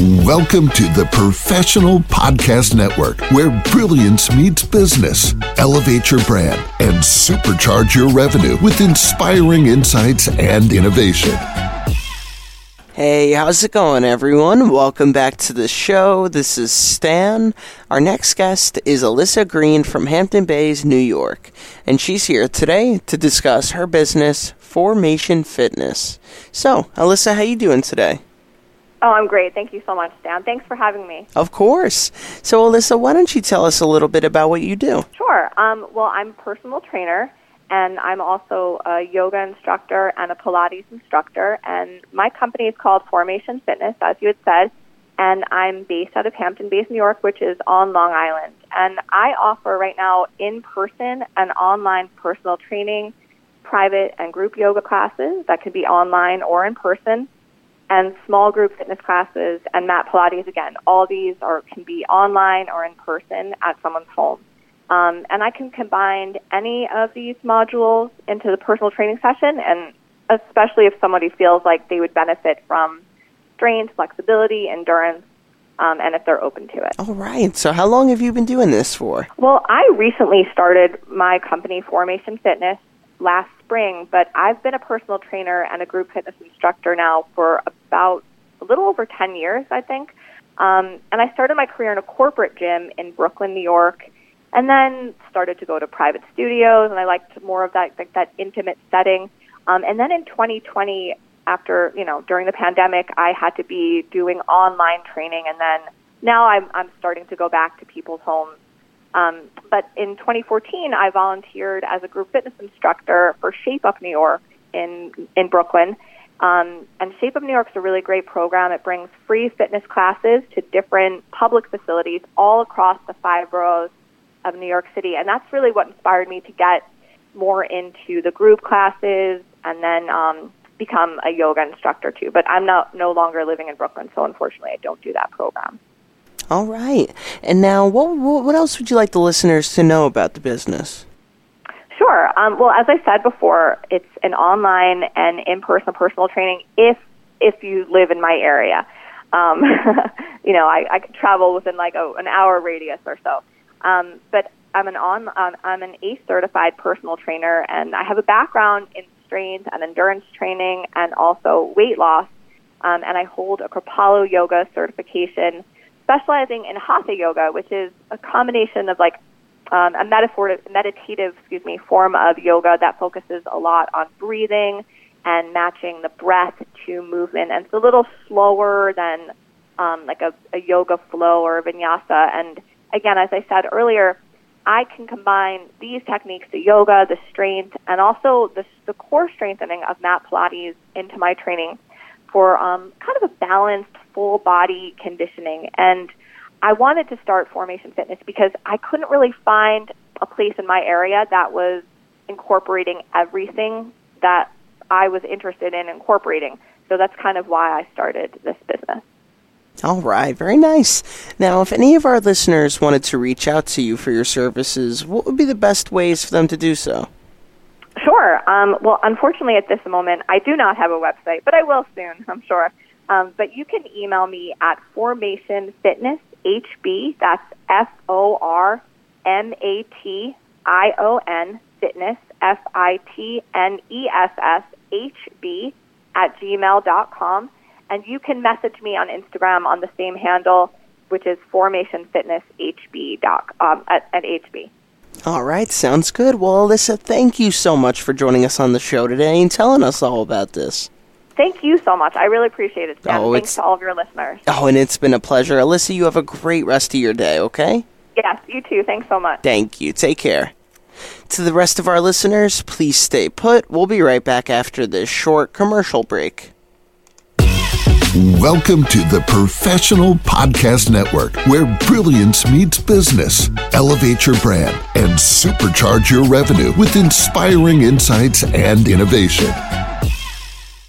Welcome to the Professional Podcast Network, where brilliance meets business. Elevate your brand and supercharge your revenue with inspiring insights and innovation. Hey, how's it going, everyone? Welcome back to the show. This is Stan. Our next guest is Alissa Green from Hampton Bays, New York, and she's here today to discuss her business, Formation Fitness. So, Alyssa, how you doing today? Oh, I'm great. Thank you so much, Dan. Thanks for having me. Of course. So, Alissa, why don't you tell us a little bit about what you do? Sure. Um, well, I'm a personal trainer and I'm also a yoga instructor and a Pilates instructor. And my company is called Formation Fitness, as you had said, and I'm based out of Hampton Bays, New York, which is on Long Island. And I offer right now in person and online personal training, private and group yoga classes that can be online or in person, and small group fitness classes and mat Pilates again. All these are can be online or in person at someone's home. Um, and I can combine any of these modules into the personal training session, and especially if somebody feels like they would benefit from strength, flexibility, endurance, um, and if they're open to it. All right. So, how long have you been doing this for? Well, I recently started my company, Formation Fitness, last spring, but I've been a personal trainer and a group fitness instructor now for about a little over 10 years, I think. Um, and I started my career in a corporate gym in Brooklyn, New York and then started to go to private studios, and I liked more of that like that intimate setting. Um, and then in 2020, after you know during the pandemic, I had to be doing online training, and then now I'm I'm starting to go back to people's homes. Um, but in 2014, I volunteered as a group fitness instructor for Shape Up New York in in Brooklyn. Um, and Shape Up New York is a really great program. It brings free fitness classes to different public facilities all across the five boroughs of New York City. And that's really what inspired me to get more into the group classes and then um, become a yoga instructor too. But I'm not no longer living in Brooklyn, so unfortunately I don't do that program. All right. And now, what what else would you like the listeners to know about the business? Sure. Um, well, as I said before, it's an online and in-person personal training if if you live in my area. Um, you know, I, I could travel within like a, an hour radius or so. Um, but I'm an on um, I'm an ACE certified personal trainer, and I have a background in strength and endurance training, and also weight loss. Um, and I hold a Kripalu Yoga certification, specializing in Hatha Yoga, which is a combination of like um, a meditative, excuse me, form of yoga that focuses a lot on breathing and matching the breath to movement. And it's a little slower than um, like a, a yoga flow or a vinyasa. And again, as I said earlier, I can combine these techniques, the yoga, the strength, and also the, the core strengthening of mat Pilates into my training for um, kind of a balanced, full body conditioning. And I wanted to start Formation Fitness because I couldn't really find a place in my area that was incorporating everything that I was interested in incorporating. So that's kind of why I started this business. All right, very nice. Now, if any of our listeners wanted to reach out to you for your services, what would be the best ways for them to do so? Sure. Um, well, unfortunately, at this moment, I do not have a website, but I will soon, I'm sure. Um, but you can email me at Formation. That's F O R M A T I O N Fitness F I T N E S S H B at gmail.com. And you can message me on Instagram on the same handle, which is Formation Fitness HB doc, um, at, at HB. All right, sounds good. Well, Alissa, thank you so much for joining us on the show today and telling us all about this. Thank you so much. I really appreciate it. Oh, Thanks to all of your listeners. Oh, and it's been a pleasure. Alissa, you have a great rest of your day, okay? Yes, you too. Thanks so much. Thank you. Take care. To the rest of our listeners, please stay put. We'll be right back after this short commercial break. Welcome to the Professional Podcast Network, where brilliance meets business. Elevate your brand and supercharge your revenue with inspiring insights and innovation.